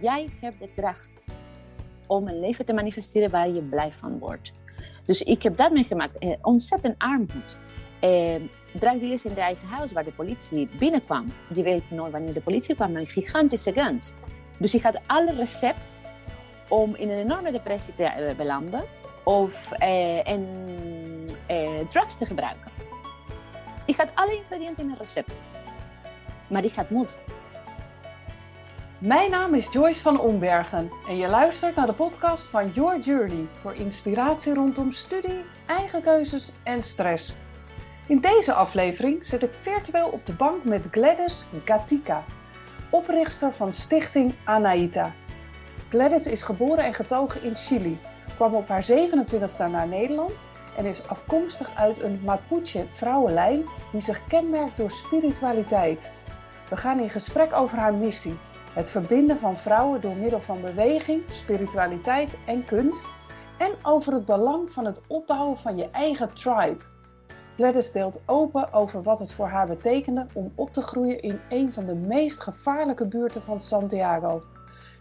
jij hebt de kracht om een leven te manifesteren waar je blij van wordt. Dus ik heb dat meegemaakt. Eh, ontzettend armoed. Eh, drugdealers in de eigen huis waar de politie binnenkwam. Je weet nooit wanneer de politie kwam, maar een gigantische guns. Dus ik had alle recept om in een enorme depressie te eh, belanden of eh, eh, drugs te gebruiken. Ik had alle ingrediënten in een recept. Maar ik had moed. Mijn naam is Joyce van Ombergen en je luistert naar de podcast van Your Journey voor inspiratie rondom studie, eigen keuzes en stress. In deze aflevering zit ik virtueel op de bank met Gladys Gatica, oprichter van Stichting Anaita. Gladys is geboren en getogen in Chili, kwam op haar 27e naar Nederland en is afkomstig uit een Mapuche vrouwenlijn die zich kenmerkt door spiritualiteit. We gaan in gesprek over haar missie het verbinden van vrouwen door middel van beweging, spiritualiteit en kunst. En over het belang van het opbouwen van je eigen tribe. Gladys deelt open over wat het voor haar betekende om op te groeien in een van de meest gevaarlijke buurten van Santiago.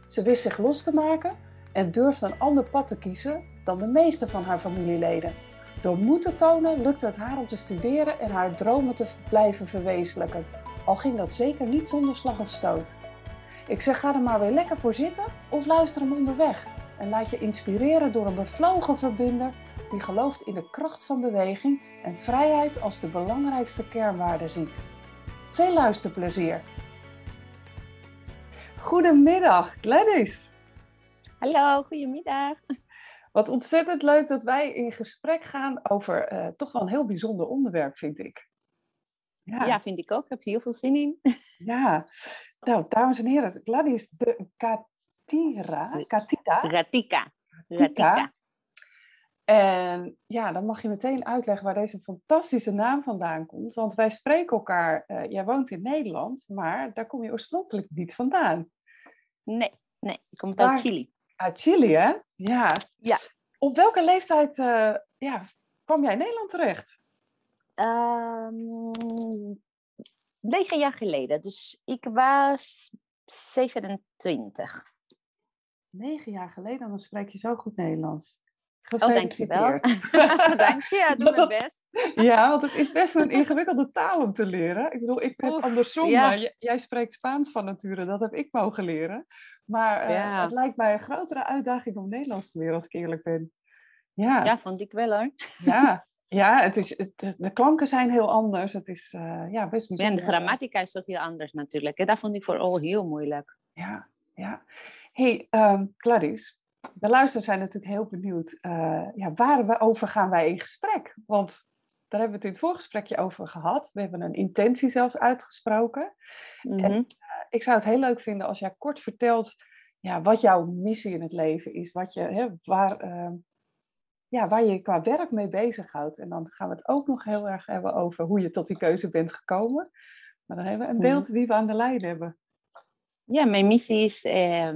Ze wist zich los te maken en durfde een ander pad te kiezen dan de meeste van haar familieleden. Door moed te tonen lukte het haar om te studeren en haar dromen te blijven verwezenlijken. Al ging dat zeker niet zonder slag of stoot. Ik zeg ga er maar weer lekker voor zitten of luister hem onderweg. En laat je inspireren door een bevlogen verbinder die gelooft in de kracht van beweging en vrijheid als de belangrijkste kernwaarde ziet. Veel luisterplezier. Goedemiddag, Gladys. Hallo, goedemiddag. Wat ontzettend leuk dat wij in gesprek gaan over uh, toch wel een heel bijzonder onderwerp, vind ik. Ja. ja, vind ik ook. Ik heb heel veel zin in. Ja, nou, dames en heren, Gladys de Katira. Katita. Ratika. Ratika. En ja, dan mag je meteen uitleggen waar deze fantastische naam vandaan komt. Want wij spreken elkaar, uh, jij woont in Nederland, maar daar kom je oorspronkelijk niet vandaan. Nee, nee, ik kom uit Chili. Uit Chili, hè? Ja. ja. Op welke leeftijd uh, ja, kwam jij in Nederland terecht? Um, negen jaar geleden. Dus ik was 27. Negen jaar geleden, dan spreek je zo goed Nederlands. Oh, dankjewel. Dank je, doe mijn best. ja, want het is best een ingewikkelde taal om te leren. Ik bedoel, ik heb andersom, ja. jij spreekt Spaans van nature, dat heb ik mogen leren. Maar uh, het lijkt mij een grotere uitdaging om Nederlands te leren, als ik eerlijk ben. Ja, ja vond ik wel hoor. Ja, Ja, het is, het, de klanken zijn heel anders. Het is uh, ja, best bijzonder. En de grammatica is ook heel anders natuurlijk. Dat vond ik vooral heel moeilijk. Ja, ja. hey, um, Clarice, de luisteraars zijn natuurlijk heel benieuwd. Uh, ja, waarover gaan wij in gesprek? Want daar hebben we het in het voorgesprekje over gehad. We hebben een intentie zelfs uitgesproken. En mhm. uh, ik zou het heel leuk vinden als jij kort vertelt ja, wat jouw missie in het leven is. Wat je, hè, waar, uh, ja, waar je qua werk mee bezighoudt. En dan gaan we het ook nog heel erg hebben over hoe je tot die keuze bent gekomen. Maar dan hebben we een beeld wie we aan de lijn hebben. Ja, mijn missie is eh,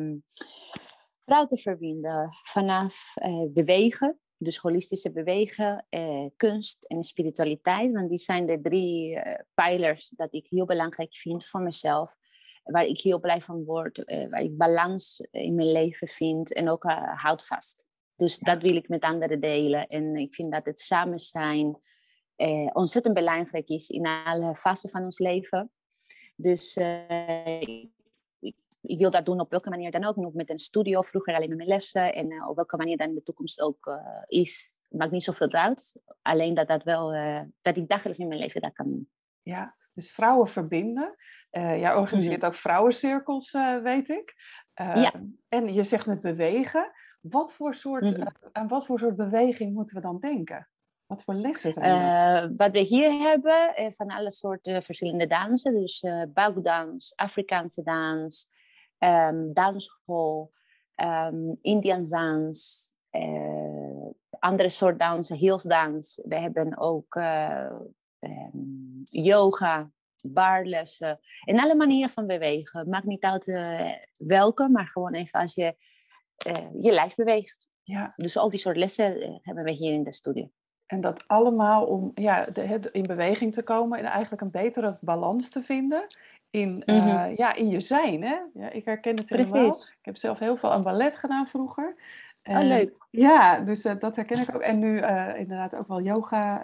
vrouw te verbinden vanaf eh, bewegen. Dus holistische bewegen, eh, kunst en spiritualiteit. Want die zijn de drie uh, pijlers dat ik heel belangrijk vind voor mezelf. Waar ik heel blij van word. Eh, waar ik balans in mijn leven vind. En ook houd vast. Dus dat wil ik met anderen delen. En ik vind dat het samen zijn eh, ontzettend belangrijk is in alle fasen van ons leven. Dus eh, ik, ik, wil dat doen op welke manier dan ook. Nog met een studio, vroeger alleen met mijn lessen. En uh, op welke manier dan in de toekomst ook uh, is. Maakt niet zoveel uit. Alleen dat, dat, wel, uh, dat ik dagelijks in mijn leven dat kan doen. Ja, dus vrouwen verbinden. jij organiseert mm ook vrouwencirkels, weet ik. ja. En je zegt met bewegen. Wat voor soort, mm aan wat voor soort beweging moeten we dan denken? Wat voor lessen zijn? Uh, wat we hier hebben, uh, van alle soorten verschillende dansen. Dus buikdans, Afrikaanse dans, um, dansschool, um, dans, andere soort dansen, heelsdans. We hebben ook um, yoga, barlessen. En alle manieren van bewegen. Maakt niet uit welke, maar gewoon even als je je lijf beweegt. Ja. Dus al die soort lessen uh, hebben we hier in de studio. En dat allemaal om ja, de, in beweging te komen en eigenlijk een betere balans te vinden in, mm ja, in je zijn. Hè? Ja, ik herken het Precies. helemaal. Ik heb zelf heel veel aan ballet gedaan vroeger. oh, leuk. Ja, dus uh, dat herken ik ook. En nu uh, inderdaad ook wel yoga,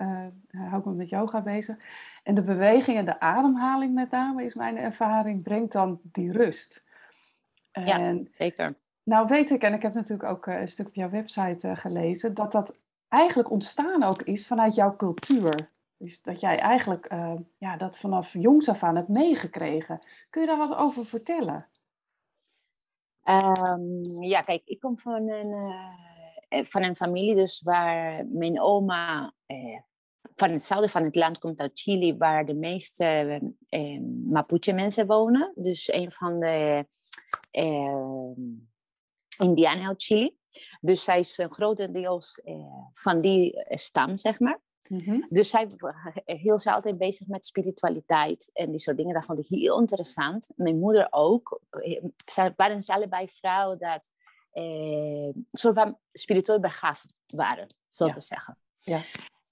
hou ik me met yoga bezig. En de beweging en de ademhaling met name is mijn ervaring, brengt dan die rust. En, ja, zeker. Nou weet ik, en ik heb natuurlijk ook een stuk op jouw website gelezen, dat dat eigenlijk ontstaan ook is vanuit jouw cultuur. Dus dat jij eigenlijk uh, ja, dat vanaf jongs af aan hebt meegekregen. Kun je daar wat over vertellen? Um, ja, kijk, ik kom van een, van een familie dus waar mijn oma van het zuiden van het land komt uit Chili, waar de meeste Mapuche mensen wonen. Dus een van de Indianen uit Chili. Dus zij is grotendeels van die stam, zeg maar. Mhm. Dus zij hield zich altijd bezig met spiritualiteit en die soort dingen. Dat vond ik heel interessant. Mijn moeder ook. Zij waren allebei vrouwen dat eh, soort van spiritueel begaafd waren, zo te zeggen. Ja.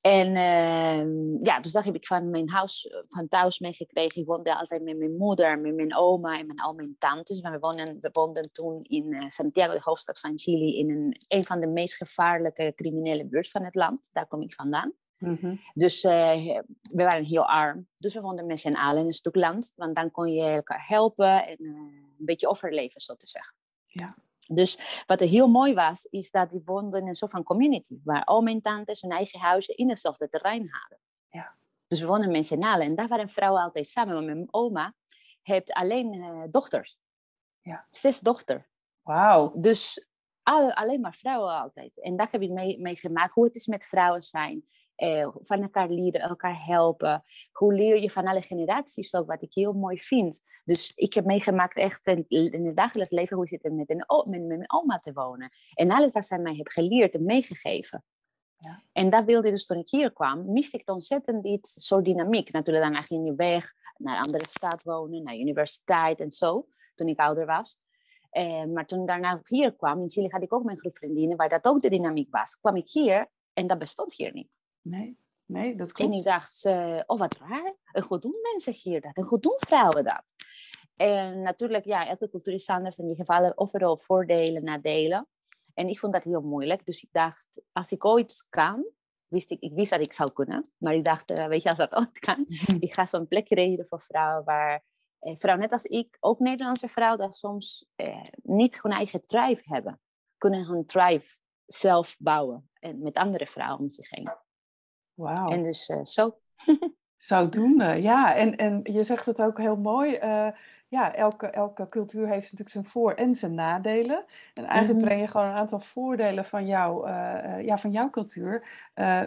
En uh, ja, dus dat heb ik van mijn huis, van thuis meegekregen. Ik woonde altijd met mijn moeder, met mijn oma en met al mijn tantes. we, woonden, we woonden toen in uh, Santiago, de hoofdstad van Chili, in een, een van de meest gevaarlijke criminele buurt van het land. Daar kom ik vandaan. Mhm. Dus uh, we waren heel arm. Dus we woonden met z'n allen in een stuk land. Want dan kon je elkaar helpen en uh, een beetje overleven, zo te zeggen. Ja. Dus wat er heel mooi was, is dat die woonden in een soort van community. Waar al mijn tantes hun eigen huizen in hetzelfde terrein hadden. Ja. Dus we woonden met z'n allen. En daar waren vrouwen altijd samen. Maar mijn oma heeft alleen uh, dochters. Ja. Zes dochter. Wauw. Dus al, alleen maar vrouwen altijd. En daar heb ik meegemaakt mee hoe het is met vrouwen zijn eh, van elkaar leren, elkaar helpen. Hoe leer je van alle generaties ook, wat ik heel mooi vind. Dus ik heb meegemaakt echt in, in het dagelijks leven hoe zit het met, een, met, met mijn oma te wonen. En alles wat zij mij heeft geleerd en meegegeven. Ja. En dat wilde dus toen ik hier kwam, miste ik ontzettend iets, soort dynamiek. Natuurlijk daarna ging je weg naar een andere stad wonen, naar universiteit en zo, toen ik ouder was. Eh, maar toen ik daarna hier kwam, in Chile had ik ook mijn groep vriendinnen, waar dat ook de dynamiek was. Kwam ik hier en dat bestond hier niet. Nee, nee, dat klopt. En ik dacht, uh, oh wat raar, een goed doen mensen hier dat, een goed doen vrouwen dat. En natuurlijk, ja, elke cultuur is anders. In die gevallen overal voordelen, nadelen. En ik vond dat heel moeilijk. Dus ik dacht, als ik ooit kan, wist ik, ik wist dat ik zou kunnen. Maar ik dacht, uh, weet je, als dat ooit kan, ik ga zo'n plek creëren voor vrouwen waar eh, vrouwen net als ik, ook Nederlandse vrouwen, dat soms eh, niet hun eigen drive hebben. Kunnen hun drive zelf bouwen en met andere vrouwen om zich heen. Wauw. En dus uh, zo. Zodoende, ja. En, en je zegt het ook heel mooi. Uh, ja, elke, elke cultuur heeft natuurlijk zijn voor- en zijn nadelen. En eigenlijk mm breng je gewoon een aantal voordelen van, jou, uh, ja, van jouw cultuur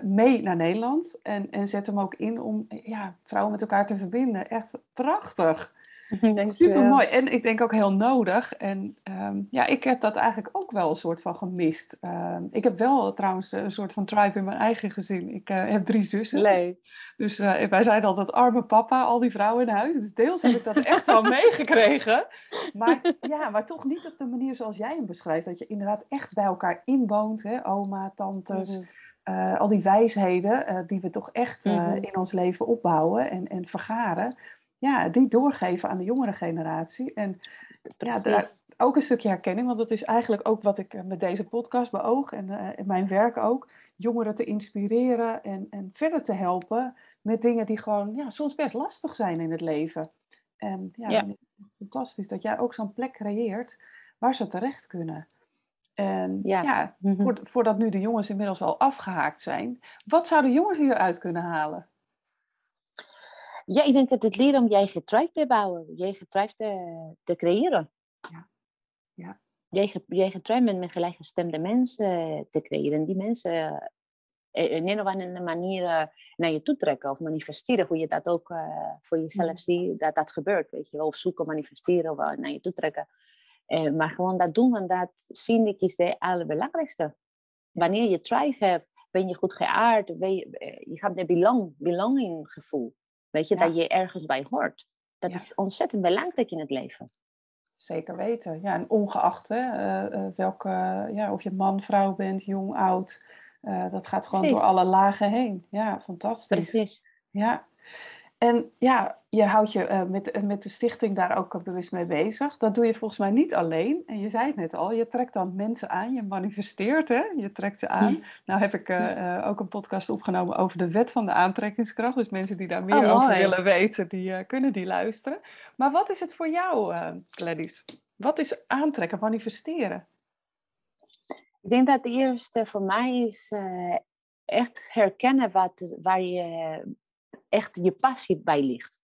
mee naar Nederland. En, en zet hem ook in om ja, vrouwen met elkaar te verbinden. Echt prachtig. Super mooi. En ik denk ook heel nodig. En um, ja, ik heb dat eigenlijk ook wel een soort van gemist. Um, ik heb wel trouwens een soort van tribe in mijn eigen gezin. Ik uh, heb drie zussen. Leuk. Dus uh, wij zeiden altijd arme papa, al die vrouwen in huis. Dus deels heb ik dat echt wel meegekregen. Maar, ja, maar toch niet op de manier zoals jij hem beschrijft. Dat je inderdaad echt bij elkaar inwoont. Hè? Oma, tantes. Mm -hmm. uh, al die wijsheden die we toch echt mm -hmm. in ons leven opbouwen en, en vergaren ja, die doorgeven aan de jongere generatie. En ja, daar, ook een stukje herkenning, want dat is eigenlijk ook wat ik eh, met deze podcast beoog en uh, in mijn werk ook. Jongeren te inspireren en, en verder te helpen met dingen die gewoon ja, soms best lastig zijn in het leven. En ja, fantastisch dat jij ook zo'n plek creëert waar ze terecht kunnen. En ja, ja mhm. voordat nu de jongens inmiddels al afgehaakt zijn, wat zouden jongens hieruit kunnen halen? Ja, ik denk dat het leren om je eigen tribe te bouwen, je eigen tribe te, te creëren. Ja. Ja. Je, eigen, je eigen tribe met, met gelijkgestemde mensen te creëren. Die mensen eh, in een of andere manier eh, naar je toe trekken of manifesteren. Hoe je dat ook uh, voor jezelf ziet, dat dat gebeurt. Weet je wel. Of zoeken, manifesteren of naar je toe trekken. Uh, maar gewoon dat doen, want dat vind ik is het allerbelangrijkste. Wanneer je tribe hebt, ben je goed geaard, je, je hebt een belong, belonging gevoel. Weet je, dat je ergens bij hoort. Dat is ontzettend belangrijk in het leven. Zeker weten. Ja, en ongeacht hè, uh, welke, ja, of je man, vrouw bent, jong, oud. Uh, dat gaat gewoon door alle lagen heen. Ja, fantastisch. Precies. Ja. En ja, je houdt je uh, met, met de stichting daar ook bewust mee bezig. Dat doe je volgens mij niet alleen. En je zei het net al, je trekt dan mensen aan, je manifesteert, hè? je trekt ze aan. Nou heb ik uh, ook een podcast opgenomen over de wet van de aantrekkingskracht. Dus mensen die daar meer oh, over willen weten, die kunnen die luisteren. Maar wat is het voor jou, Gladys? Wat is aantrekken, manifesteren? Ik denk dat het eerste voor mij is echt herkennen wat, waar je echt je passie bij ligt.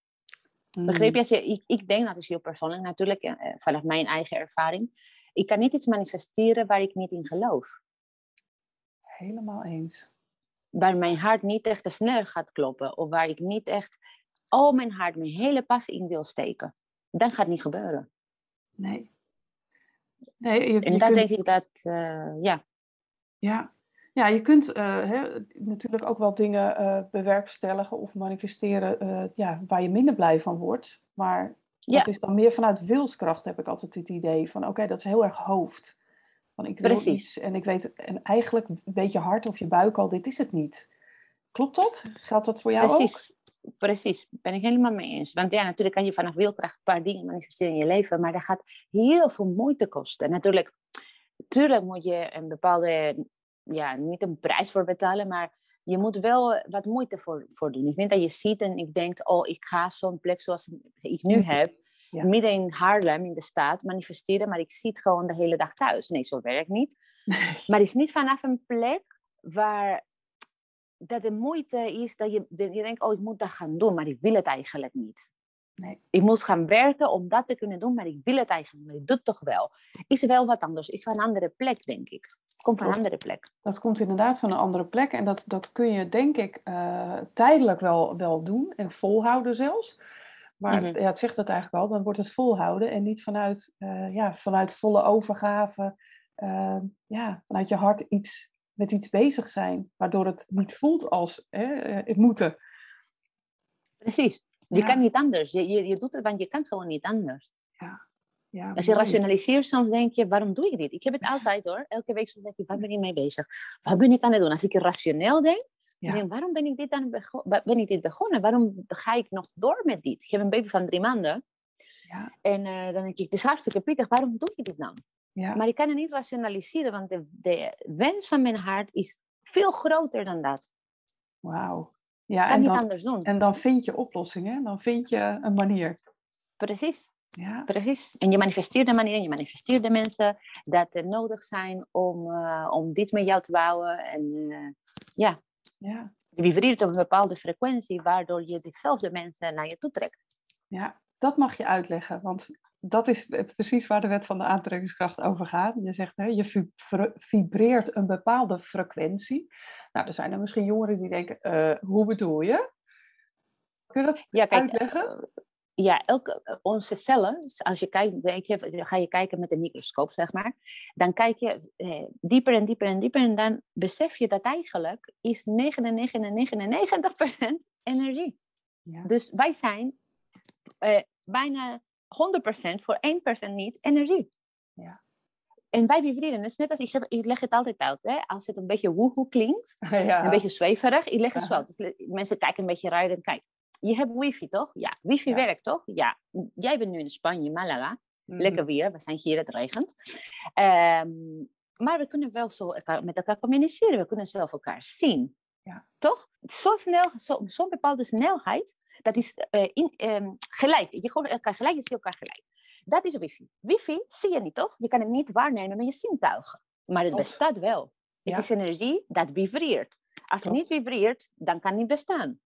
Begreep mm. je? Ik, ik denk, dat is heel persoonlijk natuurlijk, eh, vanuit mijn eigen ervaring. Ik kan niet iets manifesteren waar ik niet in geloof. Helemaal eens. Waar mijn hart niet echt te snel gaat kloppen. Of waar ik niet echt al mijn hart, mijn hele passie in wil steken. Dan gaat het niet gebeuren. Nee. nee je, en dat denk ik dat, uh, ja. Ja, ja, je kunt uh, hè, natuurlijk ook wel dingen uh, bewerkstelligen of manifesteren uh, ja, waar je minder blij van wordt. Maar dat is dan meer vanuit wilskracht, heb ik altijd het idee van oké, dat is heel erg hoofd. Van ik wil Precies. iets en ik weet, en eigenlijk weet je hart of je buik al, dit is het niet. Klopt dat? Geldt dat voor jou Precies. ook? Precies, ben ik helemaal mee eens. Want ja, natuurlijk kan je vanaf wilkracht een paar dingen manifesteren in je leven, maar dat gaat heel veel moeite kosten. Natuurlijk, natuurlijk moet je een bepaalde ja, niet een prijs voor betalen, maar je moet wel wat moeite voor, voor doen. Het is niet dat je ziet en ik denk, oh, ik ga zo'n plek zoals ik nu heb, midden in Haarlem, in de stad, manifesteren, maar ik zit gewoon de hele dag thuis. Nee, zo werkt niet. Maar het is niet vanaf een plek waar dat de moeite is dat je, je denkt, oh, ik moet dat gaan doen, maar ik wil het eigenlijk niet. Nee. Ik moet gaan werken om dat te kunnen doen, maar ik wil het eigenlijk niet. Ik doe het toch wel. Is wel wat anders. Is van een andere plek, denk ik. Komt van een andere plek. Dat komt inderdaad van een andere plek. En dat, dat kun je, denk ik, uh, tijdelijk wel, wel doen en volhouden zelfs. Maar mhm. ja, het zegt het eigenlijk al, dan wordt het volhouden en niet vanuit, uh, ja, vanuit volle overgave, uh, ja, vanuit je hart iets, met iets bezig zijn, waardoor het niet voelt als het moeten. Precies. Je kan niet anders. Je, je, je doet het, want je kan gewoon niet anders. Ja. Ja, Als je rationaliseert, soms denk je, waarom doe ik dit? Ik heb het altijd hoor. Elke week soms denk ik, waar ben ik mee bezig? Wat ben ik aan het doen? Als ik rationeel denk, ja. denk waarom ben ik, dit aan ben ik dit begonnen? Waarom ga ik nog door met dit? Ik heb een baby van drie maanden. Ja. En uh, dan denk ik, het is hartstikke pittig, waarom doe ik dit nou? Ja. Maar ik kan het niet rationaliseren, want de, de wens van mijn hart is veel groter dan dat. Wauw. Ja, kan niet anders doen. En dan vind je oplossingen, dan vind je een manier. Precies. Ja. Precies. En je manifesteert de manier, je manifesteert de mensen dat er nodig zijn om, uh, om dit met jou te bouwen. En uh, ja. ja, je vibreert op een bepaalde frequentie, waardoor je dezelfde mensen naar je toe trekt. Ja, dat mag je uitleggen, want dat is precies waar de wet van de aantrekkingskracht over gaat. Je zegt, hè, je vibreert een bepaalde frequentie. Nou, er zijn er misschien jongeren die denken, uh, hoe bedoel je? Kun je dat ja, kijk, uitleggen? Uh, ja, elke, eh, onze cellen, als je kijkt, weet je, ga je kijken met een microscoop, zeg maar, dan kijk je eh, dieper en dieper en dieper en dan besef je dat eigenlijk is 99,99% energie. Ja. Dus wij zijn eh, bijna 100% voor 1% niet energie. Ja. En wij vibreren. Dus net als ik, heb, ik leg het altijd uit. Hè? Als het een beetje woehoe klinkt, een beetje zweverig, ik leg het zo uit. Dus mensen kijken een beetje raar en kijk. Je hebt wifi toch? Ja. Wifi werkt toch? Ja. Jij bent nu in Spanje, Malaga. Mhm. Lekker weer, we zijn hier, het regent. Um, maar we kunnen wel zo elkaar, met elkaar communiceren. We kunnen zelf elkaar zien. Ja. Toch? Zo snel, zo'n zo bepaalde snelheid, dat is uh, in, um, gelijk. Je hoort elkaar gelijk, je ziet elkaar gelijk. Dat is wifi. Wifi zie je niet, toch? Je kan het niet waarnemen met je zintuigen. Maar het bestaat wel. Het is energie dat vibreert. Als het niet vibreert, dan kan het niet bestaan.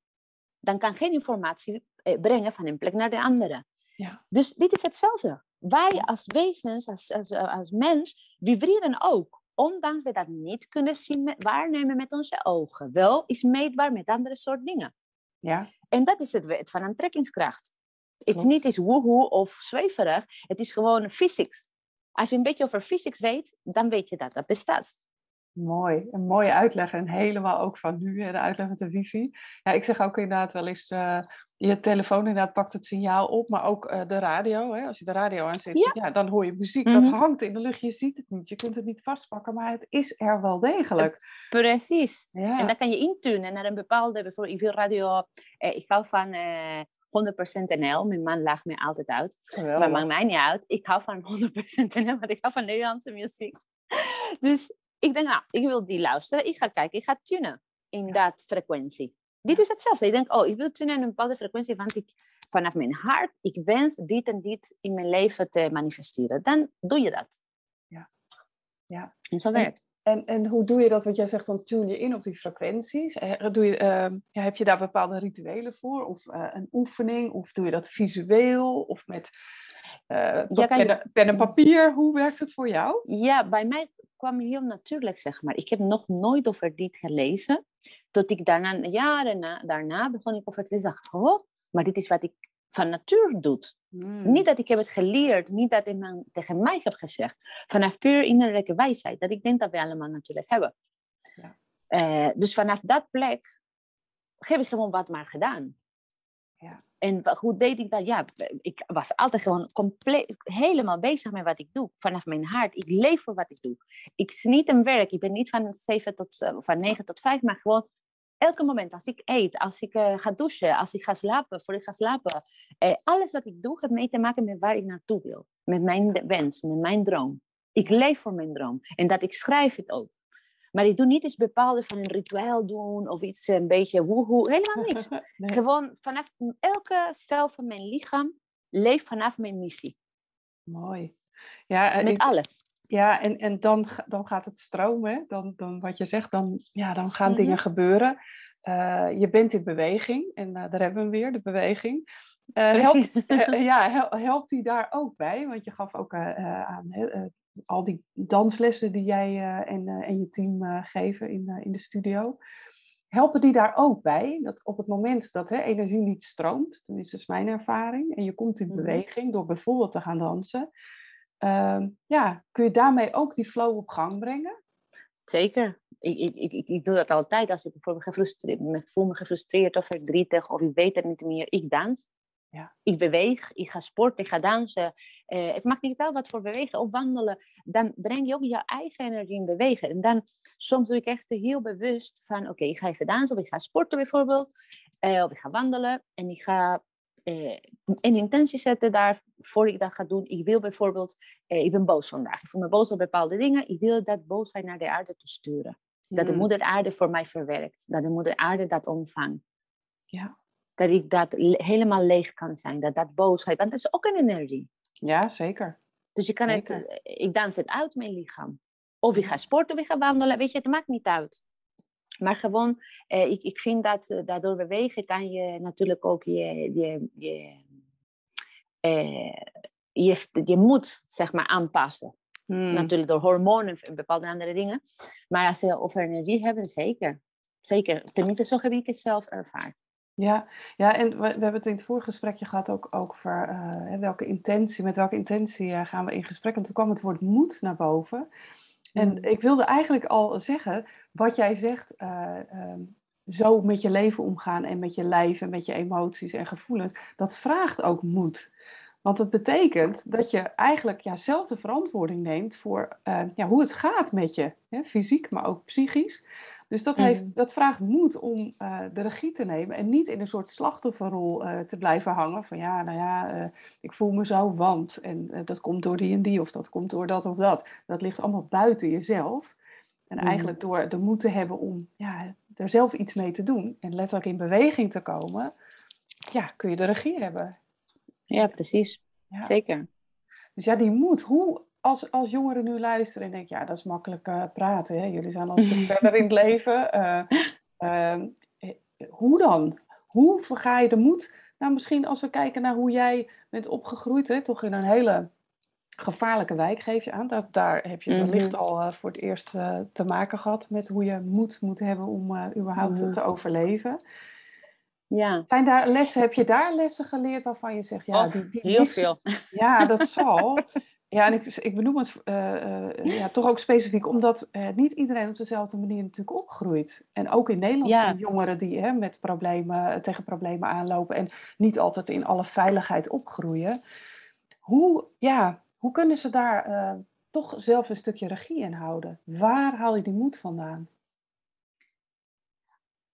Dan kan geen informatie eh, brengen van een plek naar de andere. Ja. Dus dit is hetzelfde. Wij als wezens, als, als, als mens, vibreren ook. Ondanks we dat niet kunnen zien, met, waarnemen met onze ogen. Wel is meetbaar met andere soort dingen. Ja. En dat is het wet van aantrekkingskracht. Het is niet eens woehoe of zweverig. Het is gewoon physics. Als je een beetje over physics weet, dan weet je dat dat bestaat. Mooi, een mooie uitleg en helemaal ook van nu, de uitleg met de wifi. Ja, ik zeg ook inderdaad wel eens, uh, je telefoon inderdaad pakt het signaal op, maar ook uh, de radio. Hè? Als je de radio aanzet, ja. ja dan hoor je muziek, dat Mhm. hangt in de lucht, je ziet het niet, je kunt het niet vastpakken, maar het is er wel degelijk. Precies. Ja. En dan kan je intunen naar een bepaalde, bijvoorbeeld, ik wil radio, eh, ik hou van eh 100% NL, mijn man lacht me altijd uit. Maar Geweldig. maakt mij niet uit. Ik hou van 100% NL, want ik hou van Nederlandse muziek. Dus ik denk, nou, ik wil die luisteren. Ik ga kijken, ik ga tunen in Ja. dat frequentie. Dit is hetzelfde. Ik denk, oh, ik wil tunen in een bepaalde frequentie, want ik vanaf mijn hart, ik wens dit en dit in mijn leven te manifesteren. Dan doe je dat. Ja. Ja. En zo werkt En, en hoe doe je dat? Want jij zegt dan tune je in op die frequenties. Eh, Doe je, ehm, heb je daar bepaalde rituelen voor? Of eh, een oefening? Of doe je dat visueel? Of met eh, Ja, pen, pen en papier? Hoe werkt het voor jou? Ja, bij mij kwam heel natuurlijk, zeg maar. Ik heb nog nooit over dit gelezen. Tot ik daarna, jaren na, daarna begon ik over te lezen. Dacht, oh, maar dit is wat ik van natuur doe. Hmm. Niet dat ik heb het geleerd, niet dat iemand tegen mij heb gezegd. Vanaf puur innerlijke wijsheid, dat ik denk dat we allemaal natuurlijk hebben. Ja. Eh, dus vanaf dat plek heb ik gewoon wat maar gedaan. Ja. En hoe deed ik dat? Ja, ik was altijd gewoon compleet, helemaal bezig met wat ik doe. Vanaf mijn hart. Ik leef voor wat ik doe. Ik is niet een werk. Ik ben niet van 7 tot, eh, van 9 tot 5, maar gewoon elke moment. Als ik eet, als ik eh, ga douchen, als ik ga slapen, voor ik ga slapen. Eh, alles wat ik doe, heeft mee te maken met waar ik naartoe wil. Met mijn wens, met mijn droom. Ik leef voor mijn droom. En dat ik schrijf het ook. Maar ik doe niet iets bepaalde van een ritueel doen of iets een beetje woehoe. Helemaal niet. Nee. Gewoon vanaf elke cel van mijn lichaam leef vanaf mijn missie. Mooi. Ja, eh, Met ik- alles. ja en, en dan, dan gaat het stromen. Dan, dan wat je zegt, dan, ja, dan gaan Mhm. dingen gebeuren. Eh, je bent in beweging. En eh, daar hebben we hem weer, de beweging. Eh, helpt. Eh, ja, hel- helpt die daar ook bij? Want je gaf ook eh, eh, aan eh, al die danslessen die jij eh, en, eh, en je team eh, geven in, in de studio. Helpen die daar ook bij? Dat op het moment dat hè, energie niet stroomt, tenminste is mijn ervaring, en je komt in Mhm. beweging door bijvoorbeeld te gaan dansen, ehm, ja, kun je daarmee ook die flow op gang brengen? Zeker. Ik, ik, ik, ik- ik doe dat altijd als ik bijvoorbeeld gefrustreerd, me voel me gefrustreerd of verdrietig of ik weet het niet meer. Ik dans. Ja. Ik beweeg, ik ga sporten, ik ga dansen. Eh, het maakt niet uit wat voor bewegen of wandelen. Dan breng je ook je eigen energie in bewegen. En dan soms doe ik echt heel bewust van oké, ik ga even dansen of ik ga sporten bijvoorbeeld. Eh, of ik ga wandelen en ik ga eh, een intentie zetten daar voor ik dat ga doen. Ik wil bijvoorbeeld, ik ben boos vandaag. Ik voel me boos op bepaalde dingen. Ik wil dat boosheid naar de aarde te sturen. Dat de Hmm, moeder aarde voor mij verwerkt. Dat de moeder aarde dat ontvangt. Ja. Dat ik dat le- helemaal leeg kan zijn. Dat dat boosheid, want dat is ook een energie. ja, zeker. Dus je kan het, Zeker. eh, ik dans het uit mijn lichaam. Of ik ga sporten, of ik ga wandelen. Weet je, het maakt niet uit. Maar gewoon, eh, ik, ik vind dat eh, daardoor bewegen kan je natuurlijk ook je, je, je, eh, je, je moed zeg maar, aanpassen. Hmm, Natuurlijk door hormonen en bepaalde andere dingen. Maar als ze over energie hebben, zeker. Zeker. Tenminste, zo heb ik het zelf ervaren. Ja, ja, en we, we hebben het in het vorige gesprekje gehad ook over eh, welke intentie, met welke intentie eh, gaan we in gesprek. En toen kwam het woord moed naar boven. En Mm. ik wilde eigenlijk al zeggen, wat jij zegt, eh, ehm, zo met je leven omgaan en met je lijf en met je emoties en gevoelens, dat vraagt ook moed. Want het betekent dat je eigenlijk ja, zelf de verantwoording neemt voor ja, hoe het gaat met je, hè, fysiek, maar ook psychisch. Dus dat, heeft, Mhm. dat vraagt moed om eh, de regie te nemen en niet in een soort slachtofferrol eh, te blijven hangen. Van ja, nou ja, eh, ik voel me zo, want. En dat komt door die en die of dat komt door dat of dat. Dat ligt allemaal buiten jezelf. En Mhm. eigenlijk door de moed te hebben om ja, er zelf iets mee te doen en letterlijk in beweging te komen, ja, kun je de regie hebben. Ja, precies. Ja. Zeker. Dus ja, die moed. Hoe, als, als jongeren nu luisteren en denken, ja, dat is makkelijk eh, praten. Hè? Jullie zijn al verder in het leven. Eh, ehm, eh, hoe dan? Hoe verga je de moed? Nou, misschien als we kijken naar hoe jij bent opgegroeid, hè? toch in een hele gevaarlijke wijk, geef je aan. Dat, daar heb je Mhm. wellicht al eh, voor het eerst te maken gehad met hoe je moed moet hebben om überhaupt Mhm. te overleven. Ja, Zijn daar lessen, heb je daar lessen geleerd waarvan je zegt, ja, Och, die, die heel veel. ja, dat zal. Ja, en ik, ik benoem het ja, toch ook specifiek omdat niet iedereen op dezelfde manier natuurlijk opgroeit. En ook in Nederland zijn jongeren die hè, met problemen, tegen problemen aanlopen en niet altijd in alle veiligheid opgroeien. Hoe, ja, hoe kunnen ze daar toch zelf een stukje regie in houden? Waar haal je die moed vandaan?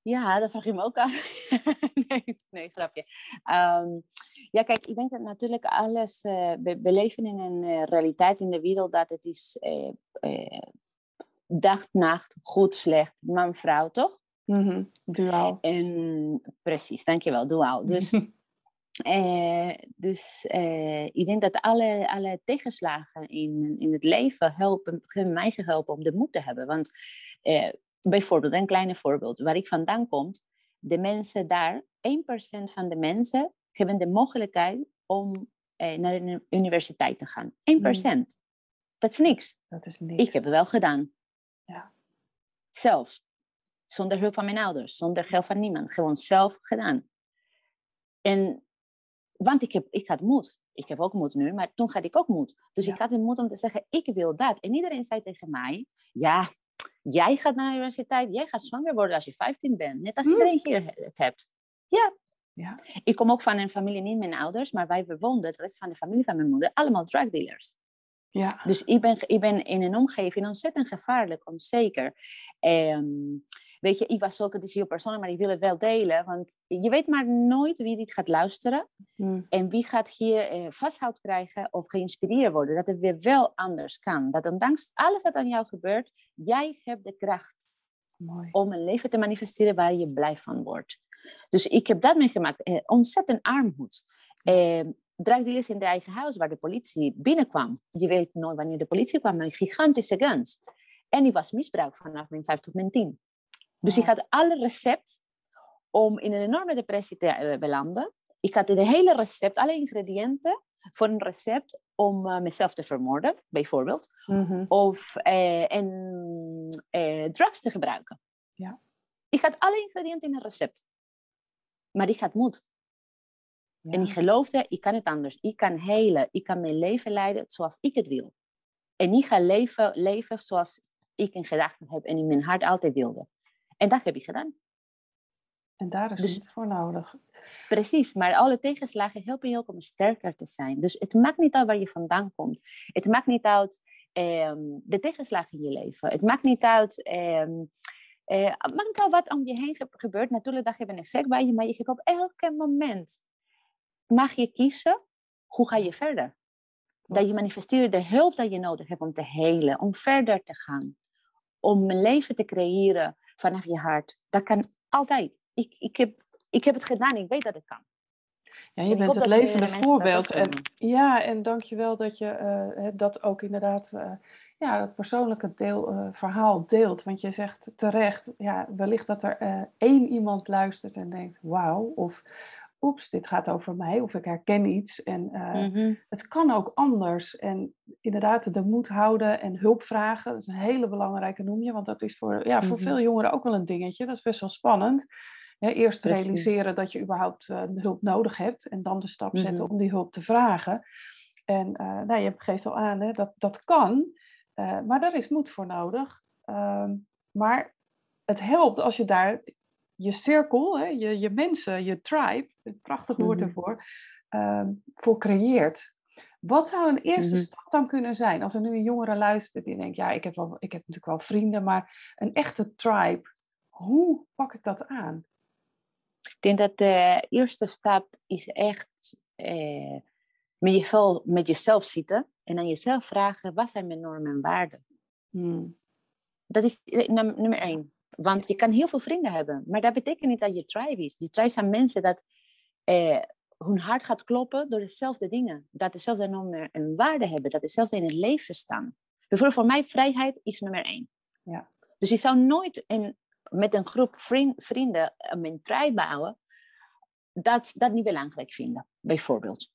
Ja, dat vraag je me ook af. nee, nee, grapje. Um, ja, kijk, ik denk dat natuurlijk alles... Uh, we, leven in een uh, realiteit in de wereld dat het is... Uh, dag, nacht, goed, slecht, man, vrouw, toch? Mm -hmm. Duaal. En, precies, dankjewel, duaal. Dus... dus ik denk dat alle, alle tegenslagen in, in het leven helpen, hebben mij geholpen om de moed te hebben. Want bijvoorbeeld, een kleine voorbeeld, waar ik vandaan kom, de mensen daar, 1% van de mensen hebben de mogelijkheid om eh, naar een universiteit te gaan. 1%. Mm. Dat is niks. Dat is niks. Ik heb het wel gedaan. Ja. Zelf. Zonder hulp van mijn ouders, zonder geld van niemand. Gewoon zelf gedaan. En, want ik, heb, ik had moed. Ik heb ook moed nu, maar toen had ik ook moed. Dus ik had de moed om te zeggen, ik wil dat. En iedereen zei tegen mij, ja, Jij gaat naar de universiteit, jij gaat zwanger worden als je 15 bent. Net als iedereen hier het hebt. Ja. Ja. Ik kom ook van een familie, niet mijn ouders, maar wij bewoonden, de rest van de familie van mijn moeder, allemaal drug dealers. Ja. Dus ik ben, ik ben in een omgeving ontzettend gevaarlijk, onzeker. Um, weet je, ik was ook een heel persoonlijk, maar ik wil het wel delen. Want je weet maar nooit wie dit gaat luisteren. Hmm. En wie gaat hier eh, vasthoud krijgen of geïnspireerd worden. Dat het weer wel anders kan. Dat ondanks alles wat aan jou gebeurt, jij hebt de kracht Mooi. om een leven te manifesteren waar je blij van wordt. Dus ik heb dat meegemaakt. Eh, ontzettend armoed. Eh, drugdealers in de eigen huis waar de politie binnenkwam. Je weet nooit wanneer de politie kwam, maar gigantische guns. En die was misbruikt vanaf mijn 5 tot mijn 10. Dus ik had alle recept om in een enorme depressie te uh, belanden. Ik had de hele recept, alle ingrediënten voor een recept om uh, mezelf te vermoorden, bijvoorbeeld. Mm-hmm. Of uh, en, drugs te gebruiken. Ja. Ik had alle ingrediënten in een recept. Maar ik had moed. Ja. En ik geloofde, ik kan het anders. Ik kan helen. Ik kan mijn leven leiden zoals ik het wil. En niet gaan leven, leven zoals ik in gedachten heb en in mijn hart altijd wilde. En dat heb ik gedaan. En daar is dus, voor nodig. Precies, maar alle tegenslagen helpen je ook om sterker te zijn. Dus het maakt niet uit waar je vandaan komt. Het maakt niet uit um, de tegenslagen in je leven. Het maakt niet uit. Um, uh, niet uit wat om je heen gebeurt. Natuurlijk, dat heeft een effect bij je, maar je hebt op elk moment mag je kiezen hoe ga je verder. Dat je manifesteert de hulp die je nodig hebt om te helen, om verder te gaan, om een leven te creëren vanaf je hart. Dat kan altijd. Ik, ik, heb, ik heb het gedaan, ik weet dat het kan. Ja, je bent het levende voorbeeld. En, ja, en dankjewel dat je uh, dat ook inderdaad, uh, ja, het persoonlijke deel, uh, verhaal deelt. Want je zegt terecht, ja, wellicht dat er één iemand luistert en denkt, wauw, of oeps, dit gaat over mij of ik herken iets. En uh, mm-hmm. het kan ook anders. En inderdaad, de moed houden en hulp vragen, dat is een hele belangrijke noem je, want dat is voor, ja, voor mm-hmm. veel jongeren ook wel een dingetje. Dat is best wel spannend. eerst Precies. realiseren dat je überhaupt hulp nodig hebt en dan de stap zetten mm-hmm. om die hulp te vragen. En nou, je geeft al aan, hè, dat, dat kan, maar daar is moed voor nodig. Ehm, maar het helpt als je daar je cirkel, hè, je, je mensen, je tribe, een prachtig woord mhm. ervoor, uh, voor creëert. Wat zou een eerste mm -hmm. stap dan kunnen zijn? Als er nu een jongere luistert die denkt, ja, ik heb, wel, ik heb natuurlijk wel vrienden, maar een echte tribe, hoe pak ik dat aan? Ik denk dat de eerste stap is echt eh, met, je, met jezelf zitten en aan jezelf vragen, wat zijn mijn normen en waarden? Hmm. Dat is eh, nummer één. Want je kan heel veel vrienden hebben, maar dat betekent niet dat je tribe is. Die tribe zijn mensen dat eh, hun hart gaat kloppen door dezelfde dingen. Dat dezelfde normen en waarden hebben, dat dezelfde in het leven staan. Bijvoorbeeld voor mij, vrijheid is nummer één. Ja. Dus je zou nooit in, met een groep vriend, vrienden een tribe bouwen, dat, dat niet belangrijk vinden, bijvoorbeeld.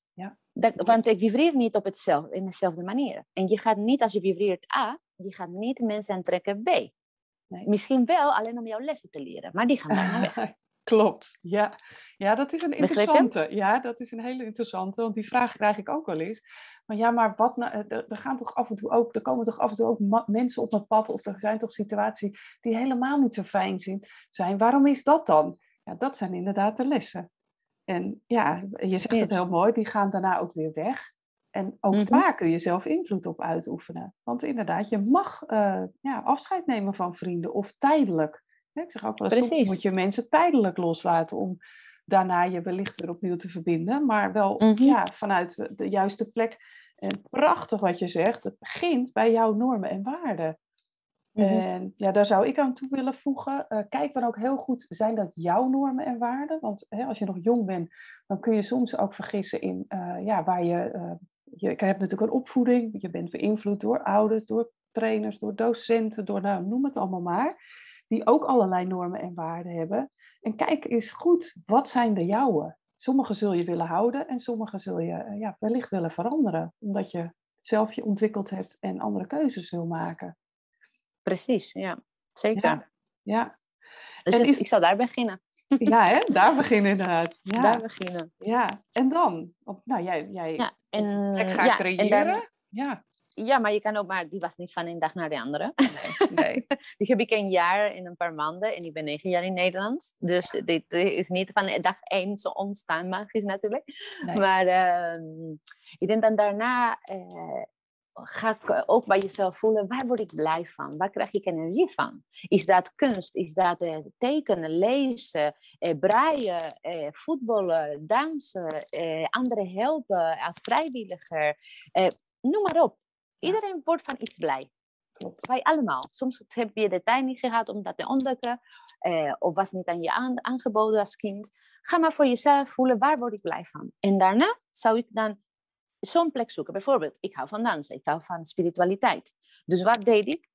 Dat, want ik vibreer niet op hetzelfde, in dezelfde manier. En je gaat niet, als je vibreert A, je gaat niet mensen aantrekken B. Nee. Misschien wel alleen om jouw lessen te leren, maar die gaan daar naar weg. Klopt, ja. Ja, dat is een interessante. Ja, dat is een hele interessante, want die vraag krijg ik ook wel eens. Maar ja, maar wat nou, er, er gaan toch af en toe ook, er komen toch af en toe ook mensen op mijn pad, of er zijn toch situaties die helemaal niet zo fijn zijn. Waarom is dat dan? Ja, dat zijn inderdaad de lessen. En ja, je zegt het heel mooi, die gaan daarna ook weer weg. En ook mhm. daar kun je zelf invloed op uitoefenen. Want inderdaad, je mag uh, ja, afscheid nemen van vrienden of tijdelijk. Ik zeg ook wel eens, soms moet je mensen tijdelijk loslaten om daarna je wellicht weer opnieuw te verbinden. Maar wel mhm. ja, vanuit de juiste plek. En prachtig wat je zegt, het begint bij jouw normen en waarden. Mhm. En ja, daar zou ik aan toe willen voegen. Uh, kijk dan ook heel goed, zijn dat jouw normen en waarden? Want hè, als je nog jong bent, dan kun je soms ook vergissen in uh, ja, waar je, uh, je... hebt natuurlijk een opvoeding, je bent beïnvloed door ouders, door trainers, door docenten, door nou, noem het allemaal maar. Die ook allerlei normen en waarden hebben. En kijk eens goed, wat zijn de jouwe? Sommige zul je willen houden en sommige zul je ja, wellicht willen veranderen. Omdat je zelf je ontwikkeld hebt en andere keuzes wil maken. Precies, ja. Zeker. Ja. Dus ik zal daar beginnen. Ja, hè? daar beginnen inderdaad. Ja. Daar beginnen. Ja, en dan? Nou, jij, jij ja, en, gaat ja, creëren. ja. ja, maar je kan ook maar, die was niet van een dag naar de andere. Nee, die heb ik een jaar en een paar maanden en ik ben negen jaar in Nederland. Dus dit is niet van dag één zo ontstaan magisch natuurlijk. Maar uh, ik denk dan daarna uh, ga ik eh, ook bij jezelf voelen, waar word ik blij van? Waar krijg ik energie van? Is dat kunst? Is dat uh, tekenen, lezen, uh, breien, uh, voetballen, dansen, anderen helpen als vrijwilliger? noem maar op. Iedereen wordt van iets blij. Klopt. Wij allemaal. Soms heb je de tijd niet gehad om dat te ontdekken, of was niet aan je aangeboden als kind. Ga maar voor jezelf voelen, waar word ik blij van? En daarna zou ik dan zo'n plek zoeken. Bijvoorbeeld, ik hou van dansen, ik hou van spiritualiteit. Dus wat deed ik?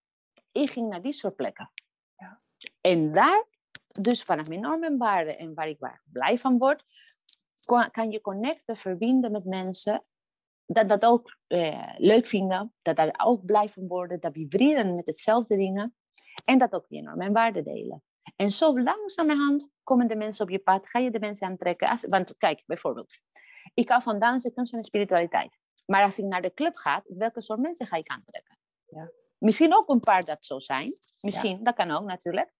Ik ging naar die soort plekken. Ja. En daar, dus vanaf mijn normen en waarden en waar ik waar blij van word, kan je connecten, verbinden met mensen dat dat ook eh, leuk vinden, dat daar ook blij van worden, dat vibreren met hetzelfde dingen en dat ook je normen en waarden delen. En zo langzamerhand komen de mensen op je pad, ga je de mensen aantrekken. Als, want kijk, bijvoorbeeld, ik hou van dansen, kunst en spiritualiteit. Maar als ik naar de club ga, welke soort mensen ga ik aantrekken? Ja. Misschien ook een paar dat zo zijn. Misschien, dat kan ook natuurlijk.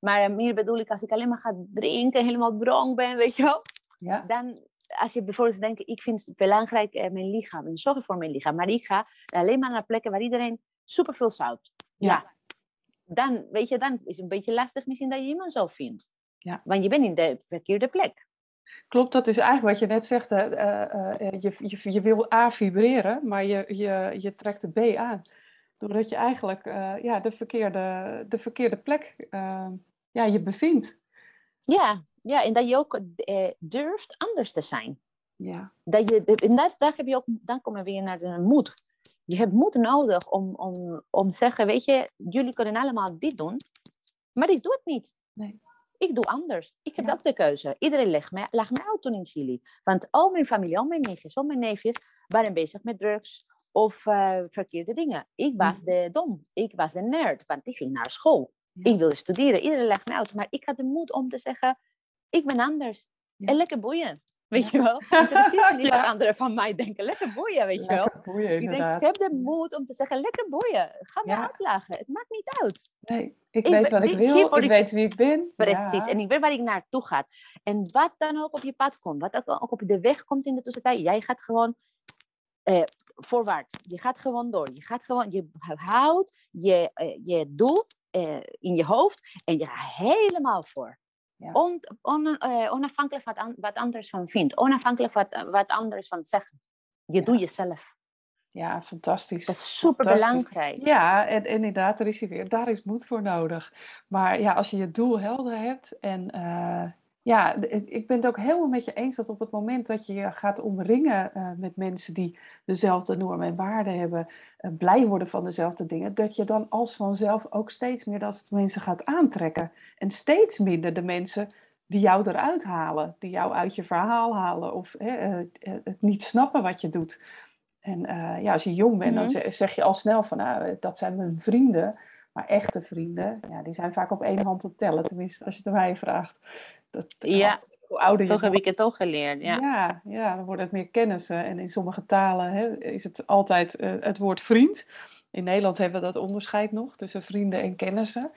Maar meer bedoel ik, als ik alleen maar ga drinken, helemaal dronk ben, weet je wel. Ja. Dan, als je bijvoorbeeld denkt, ik vind het belangrijk eh, mijn lichaam en zorgen voor mijn lichaam. Maar ik ga alleen maar naar plekken waar iedereen superveel zout. Ja. ja. Dan, weet je, dan is het een beetje lastig misschien dat je iemand zo vindt. Ja. Want je bent in de verkeerde plek. Klopt, dat is eigenlijk wat je net zegt. Hè. Uh, uh, je, je, je, wil A vibreren, maar je, je, je trekt de B aan. Doordat je eigenlijk ja, de, verkeerde, de verkeerde plek ja, je bevindt. Ja, ja, en dat je ook durft anders te zijn. Ja. Dat je, en dat, daar heb je ook, dan komen we weer naar de moed. Je hebt moed nodig om, om, om te zeggen, weet je, jullie kunnen allemaal dit doen, maar ik doe het niet. Nee. Ik doe anders. Ik heb ja. ook de keuze. Iedereen legt mij, lag mij uit toen in Chili. Want al mijn familie, al mijn neefjes, al mijn neefjes waren bezig met drugs of uh, verkeerde dingen. Ik was mhm. de dom. Ik was de nerd, want ik ging naar school. Ik wilde studeren. Iedereen legt mij uit. Maar ik had de moed om te zeggen, ik ben anders. En lekker boeien. Weet je wel? Interesseert niet wat anderen van mij denken. Lekker boeien, weet je wel? Boeien, ik denk, ik heb de moed om te zeggen, lekker boeien. Ga maar uitlachen. Het maakt niet uit. Nee, ik, weet wat ik wil. Ik, weet wie ik ben. Precies. En ik weet waar ik naartoe ga. En wat dan ook op je pad komt. Wat ook op de weg komt in de tussentijd. Jij gaat gewoon uh, voorwaarts. Je gaat gewoon door. Je gaat gewoon, je houdt je, uh, je doel uh, in je hoofd en je gaat helemaal voor. Ja. On, on, uh, onafhankelijk wat, an, wat anders van vindt. Onafhankelijk wat, wat anders van zeggen. Je ja. doet jezelf. Ja, fantastisch. Dat is super belangrijk. Ja, en, en, inderdaad, er is weer, daar is moed voor nodig. Maar ja, als je je doel helder hebt en uh, ja, ik ben het ook helemaal met je eens dat op het moment dat je je gaat omringen uh, met mensen die dezelfde normen en waarden hebben, uh, blij worden van dezelfde dingen, dat je dan als vanzelf ook steeds meer dat soort mensen gaat aantrekken. En steeds minder de mensen die jou eruit halen, die jou uit je verhaal halen of hè, het niet snappen wat je doet. En ja, als je jong bent, dan mhm. zeg je al snel van, nou, dat zijn mijn vrienden. Maar echte vrienden, ja, die zijn vaak op één hand te tellen, tenminste als je het mij vraagt. Dat, ja. hoe ouder Zo heb ik het ook geleerd, ja. Ja, ja, dan wordt het meer kennissen. En in sommige talen hè, is het altijd eh, het woord vriend. In Nederland hebben we dat onderscheid nog tussen vrienden en kennissen.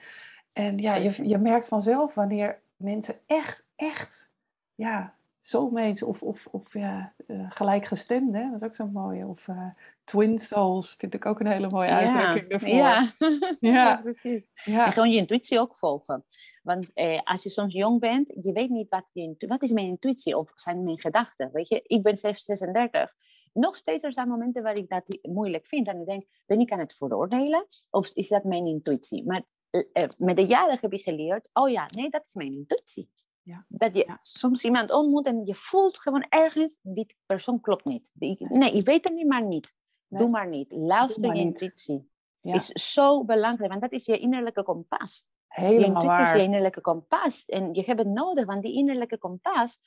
En ja, je, je merkt vanzelf wanneer mensen echt, echt, ja, soulmates of, of, of ja, hè, dat is ook zo mooi. Of eh, twin souls vind ik ook een hele mooie uitdrukking daarvoor. ja. Ja. ja, precies. ja. En gewoon je intuïtie ook volgen. Want eh, als je soms jong bent, je weet niet wat, je, wat is mijn intuïtie of zijn mijn gedachten. Weet je, ik ben zelfs 36. Nog steeds er zijn momenten waar ik dat moeilijk vind. En ik denk, ben ik aan het veroordelen? Of is dat mijn intuïtie? Maar eh, met de jaren heb ik geleerd, oh ja, nee, dat is mijn intuïtie. Ja. Dat je Ja. soms iemand ontmoet en je voelt gewoon ergens, die persoon klopt niet. Die- nee, ik weet het niet, maar niet. Nee. Doe maar niet. Luister maar je niet. intuïtie. Ja. Is zo belangrijk, want dat is je innerlijke kompas. Je Helemaal intuïtie is je waar. innerlijke kompas. En je hebt het nodig, want die innerlijke kompas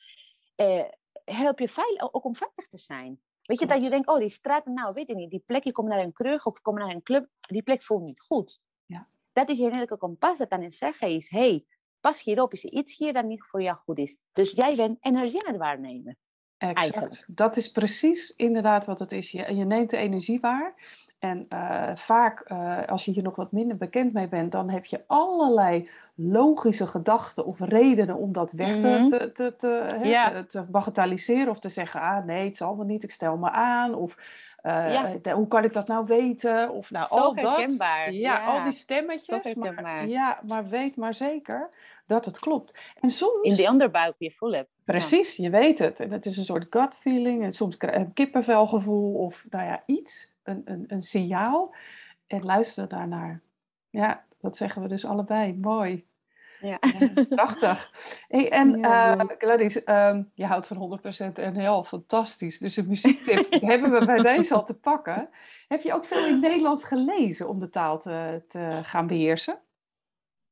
eh, helpt je veilig, ook om veilig te zijn. Weet je, dat je denkt, oh, die straat, nou, weet ik niet, die plek, je komt naar een kroeg of je komt naar een club, die plek voelt niet goed. Ja. Dat is je innerlijke kompas dat aan het zeggen is, hey, pas hierop, is er iets hier dat niet voor jou goed is. Dus jij bent energie aan het waarnemen. Exact. Eigenlijk. Dat is precies inderdaad wat het is. Je, je neemt de energie waar. En eh, vaak, eh, als je hier nog wat minder bekend mee bent, dan heb je allerlei logische gedachten of redenen om dat weg te, Mhm. te, te, Ja. te, te bagatelliseren. Of te zeggen, ah nee, het zal wel niet, ik stel me aan. Of eh, Ja. hoe kan ik dat nou weten? Of nou, Zo al dat. herkenbaar, Ja, al ja. die stemmetjes. Maar, ja, maar weet maar zeker dat het klopt. En soms... In de onderbuik, je voelt het. Ja. Precies, je weet het. En het is een soort gut feeling. En soms een kippenvelgevoel of nou ja, iets, een, een, een signaal. En luister daarnaar. Ja, dat zeggen we dus allebei. Mooi. Ja. Ja, prachtig. Hey, en Ja, eh, Gladys, ehm, je houdt van 100% NL, fantastisch. Dus een muziektip hebben we bij deze al te pakken. Heb je ook veel in het Nederlands gelezen om de taal te, te gaan beheersen?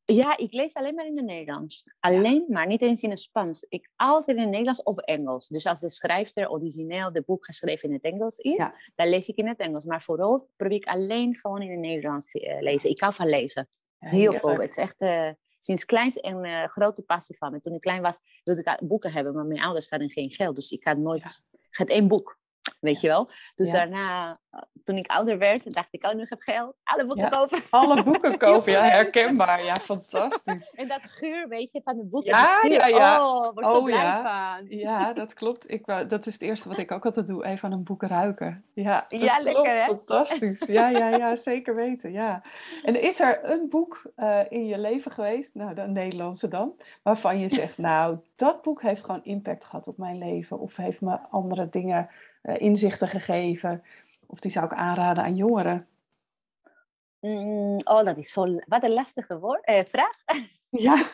Ja, ik lees alleen maar in het Nederlands. Alleen, maar niet eens in het Spaans. Ik altijd in het Nederlands of Engels. Dus als de schrijfster origineel de boek geschreven in het Engels is, Ja. dan lees ik in het Engels. Maar vooral probeer ik alleen gewoon in het Nederlands te eh, lezen. Ik hou van lezen. Heel veel. Het is echt eh, sinds kleins een eh, grote passie van me. Toen ik klein was, wilde ik boeken hebben, maar mijn ouders hadden geen geld. Dus ik had nooit, ik had één boek. Weet je wel? Dus Ja. daarna, eh, toen ik ouder werd, dacht ik, oh, nu heb ik geld. Alle boeken Ja. kopen. Alle boeken kopen, ja, herkenbaar. Ja, fantastisch. En dat geur, weet je, van de boeken. Ja, ja, ja. Oh, word Oh, blij ja. van. Ja, dat klopt. Ik, dat is het eerste wat ik ook altijd doe, even aan een boek ruiken. Ja, dat Ja, lekker, klopt. hè? Fantastisch. Ja, ja, ja, zeker weten. Ja. En is er een boek eh, in je leven geweest, nou, de Nederlandse dan, waarvan je zegt, nou, dat boek heeft gewoon impact gehad op mijn leven, of heeft me andere dingen, eh, inzichten gegeven, of die zou ik aanraden aan jongeren? Mm, oh, dat is zo... Wat een lastige woord, eh, vraag. Ja,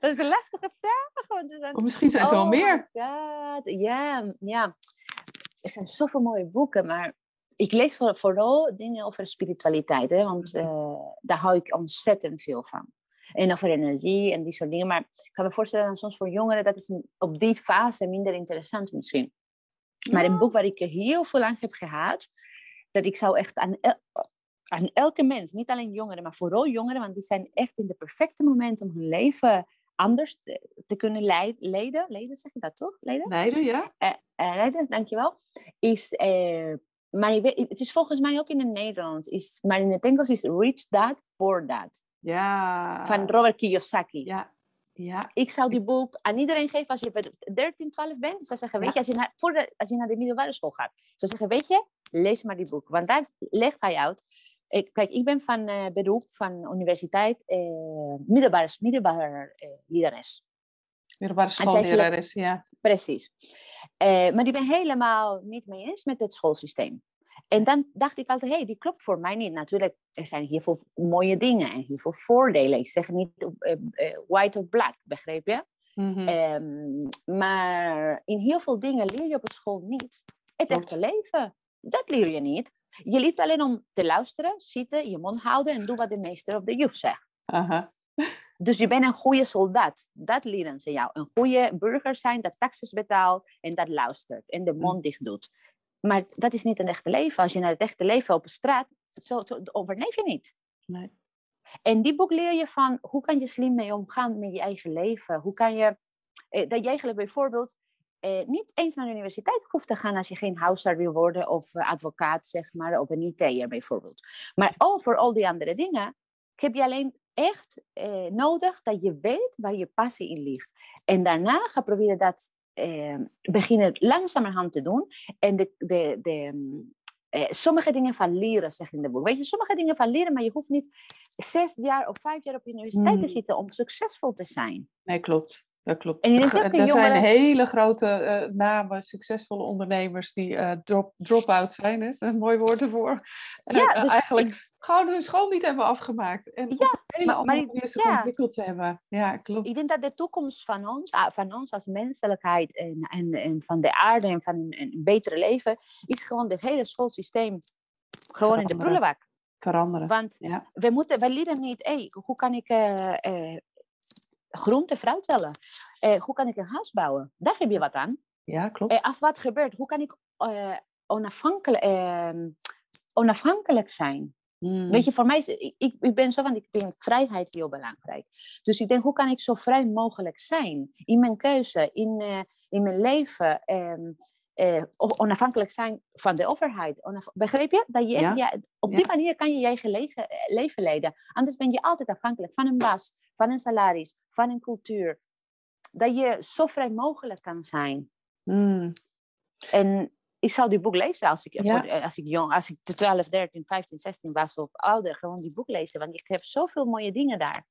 dat is een lastige vraag. want of misschien zijn het er wel Oh meer. my God. Ja, ja. Er zijn zoveel mooie boeken, maar ik lees voor, vooral dingen over spiritualiteit, hè, want eh, daar hou ik ontzettend veel van. En over energie en die soort dingen. Maar ik kan me voorstellen dat soms voor jongeren, dat is op die fase minder interessant misschien. Maar een boek waar ik heel veel aan heb gehad, dat ik zou echt aan, el- aan elke mens, niet alleen jongeren, maar vooral jongeren, want die zijn echt in de perfecte moment om hun leven anders te, kunnen leid- leiden. Leiden, zeg je dat toch? Leiden? Leiden, ja? Eh, eh, leiden, dankjewel. Is, eh, maar het is volgens mij ook in het Nederlands, is, maar in het Engels is Rich Dad, Poor Dad, Ja. van Robert Kiyosaki. Ja, ja. Ik zou die boek aan iedereen geven als je bij de 13, 12 bent. Ik zou zeggen, weet Ja. je, als je, naar, voor de, als je naar de middelbare school gaat. Ik zou zeggen, weet je, lees maar die boek. Want daar legt hij uit. Ik, kijk, ik ben van eh, beroep van universiteit eh, middelbare, middelbare eh, lerares. Middelbare schoollerares, ja. Precies. Maar ik ben helemaal niet mee eens met het schoolsysteem. En dan dacht ik altijd, hé, hey, die klopt voor mij niet. Natuurlijk, er zijn heel veel mooie dingen en heel veel voordelen. Ik zeg niet eh, eh, white of black, begreep je? Mhm. Ehm, maar in heel veel dingen leer je op school niet het echte leven. Dat leer je niet. Je leert alleen om te luisteren, zitten, je mond houden en doen wat de meester of de juf zegt. Dus je bent een goede soldaat. Dat leren ze jou. Een goede burger zijn dat taxes betaalt en dat luistert en de mond dicht doet. Maar dat is niet een echte leven. Als je naar het echte leven op de straat, zo, zo overleef je niet. Nee. En die boek leer je van hoe kan je slim mee omgaan met je eigen leven. Hoe kan je dat je eigenlijk bijvoorbeeld niet eens naar de universiteit hoeft te gaan als je geen huisarts wil worden of advocaat, zeg maar, of een IT'er bijvoorbeeld. Maar over al die andere dingen heb je alleen echt nodig dat je weet waar je passie in ligt. En daarna ga proberen dat eh, beginnen langzamerhand te doen. En de, de, de, eh, sommige dingen van leren, zeg in de boek. Weet je, sommige dingen van leren, maar je hoeft niet zes jaar of vijf jaar op de universiteit te hmm. zitten om succesvol te zijn. Nee, klopt. Dat klopt. En er zijn hele grote uh, namen, succesvolle ondernemers die uh, drop, drop-out zijn. Hè? Dat is een mooi woord ervoor. Ja, uh, dus eigenlijk gewoon hun school niet hebben afgemaakt. En ja, hele andere zich ja. ontwikkeld hebben. Ja, klopt. Ik denk dat de toekomst van ons, ah, van ons als menselijkheid en, en, en van de aarde en van een, betere leven, is gewoon het hele schoolsysteem gewoon in de prullenbak. Veranderen. Want ja. we, moeten, we leren niet, hey, hoe kan ik uh, groente, fruit tellen? Uh, hoe kan ik een huis bouwen? Daar heb je wat aan. Ja, klopt. als wat gebeurt, hoe kan ik onafhankelijk, ehm, onafhankelijk zijn? Mm. Weet je, voor mij is, ik, ik ben zo van, ik vind vrijheid heel belangrijk. Dus ik denk, hoe kan ik zo vrij mogelijk zijn in mijn keuze, in, in mijn leven, um, uh, onafhankelijk zijn van de overheid. Onaf Begreep je? Dat je ja? op die manier kan je je eigen leven, eh, leven leiden. Anders ben je altijd afhankelijk van een baas, van een salaris, van een cultuur. Dat je zo vrij mogelijk kan zijn. Mm. En ik zou die boek lezen als ik, eh, als ik jong, als ik 12, 13, 15, 16 was of ouder. Gewoon die boek lezen, want ik heb zoveel mooie dingen daar.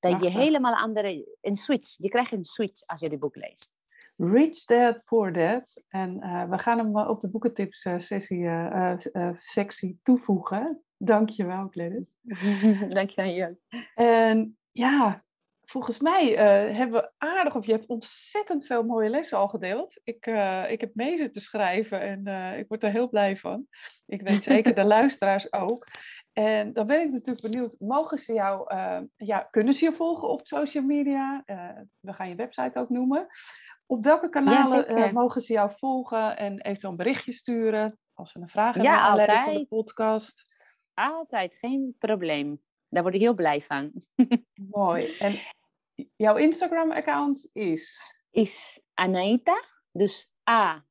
Dat je helemaal andere, een switch, je krijgt een switch als je die boek leest. Rich Dad, Poor Dad. En uh, we gaan hem op de boekentips uh, sessie, uh, sectie toevoegen. Dankjewel, Gladys. Dankjewel, En ja, volgens mij hebben we aardig, of je hebt ontzettend veel mooie lessen al gedeeld. Ik, ik heb mee zitten schrijven en ik word er heel blij van. Ik weet zeker de luisteraars ook. En dan ben ik natuurlijk benieuwd, mogen ze jou, ja, kunnen ze je volgen op social media? we gaan je website ook noemen. Op welke kanalen mogen ze jou volgen en eventueel een berichtje sturen als ze een vraag hebben ja, altijd. van de podcast? Altijd, geen probleem. Daar word ik heel blij van. Mooi. En jouw Instagram-account is? Is Anaita, dus A-N-A-I-T-A.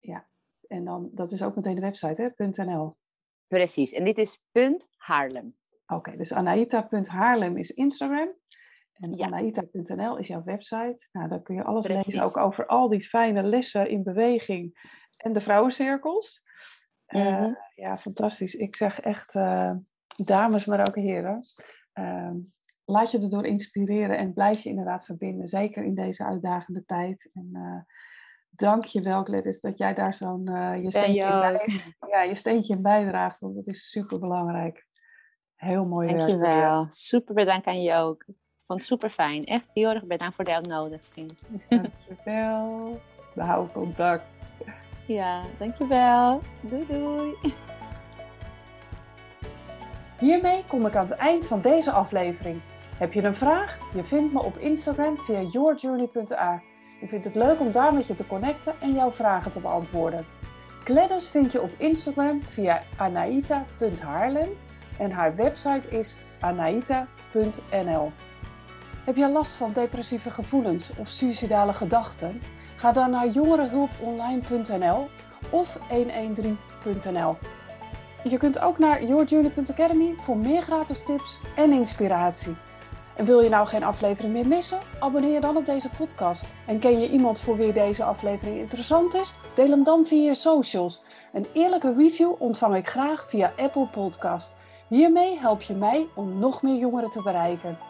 Ja, en dan, dat is ook meteen de website, hè? .nl. Precies, en dit is punt Haarlem. Oké, dus anaita.haarlem is Instagram. En ja. anaita.nl is jouw website. Nou, daar kun je alles lezen, ook over al die fijne lessen in beweging en de vrouwencirkels. Mm ja, fantastisch. Ik zeg echt, uh, dames, maar ook heren. Ehm, laat je erdoor inspireren en blijf je inderdaad verbinden. Zeker in deze uitdagende tijd. En uh, dank je wel, Gladys, dat jij daar zo'n je, steentje in ja, je steentje in bijdraagt. Want dat is super belangrijk. Heel mooi werk. Dankjewel. Super bedankt aan je ook. Vond het super fijn. Echt heel erg bedankt voor de uitnodiging. Dankjewel. We houden contact. Ja, dankjewel. Doei doei. Hiermee kom ik aan het eind van deze aflevering. Heb je een vraag? Je vindt me op Instagram via yourjourney.a. Ik vind het leuk om daar met je te connecten en jouw vragen te beantwoorden. Gladys vind je op Instagram via anaita.haarlem en haar website is anaita.nl. Heb je last van depressieve gevoelens of suicidale gedachten? Ga dan naar jongerenhulponline.nl of 113.nl. Je kunt ook naar yourjourney.academy voor meer gratis tips en inspiratie. En wil je nou geen aflevering meer missen? Abonneer dan op deze podcast. En ken je iemand voor wie deze aflevering interessant is? Deel hem dan via je socials. Een eerlijke review ontvang ik graag via Apple Podcast. Hiermee help je mij om nog meer jongeren te bereiken.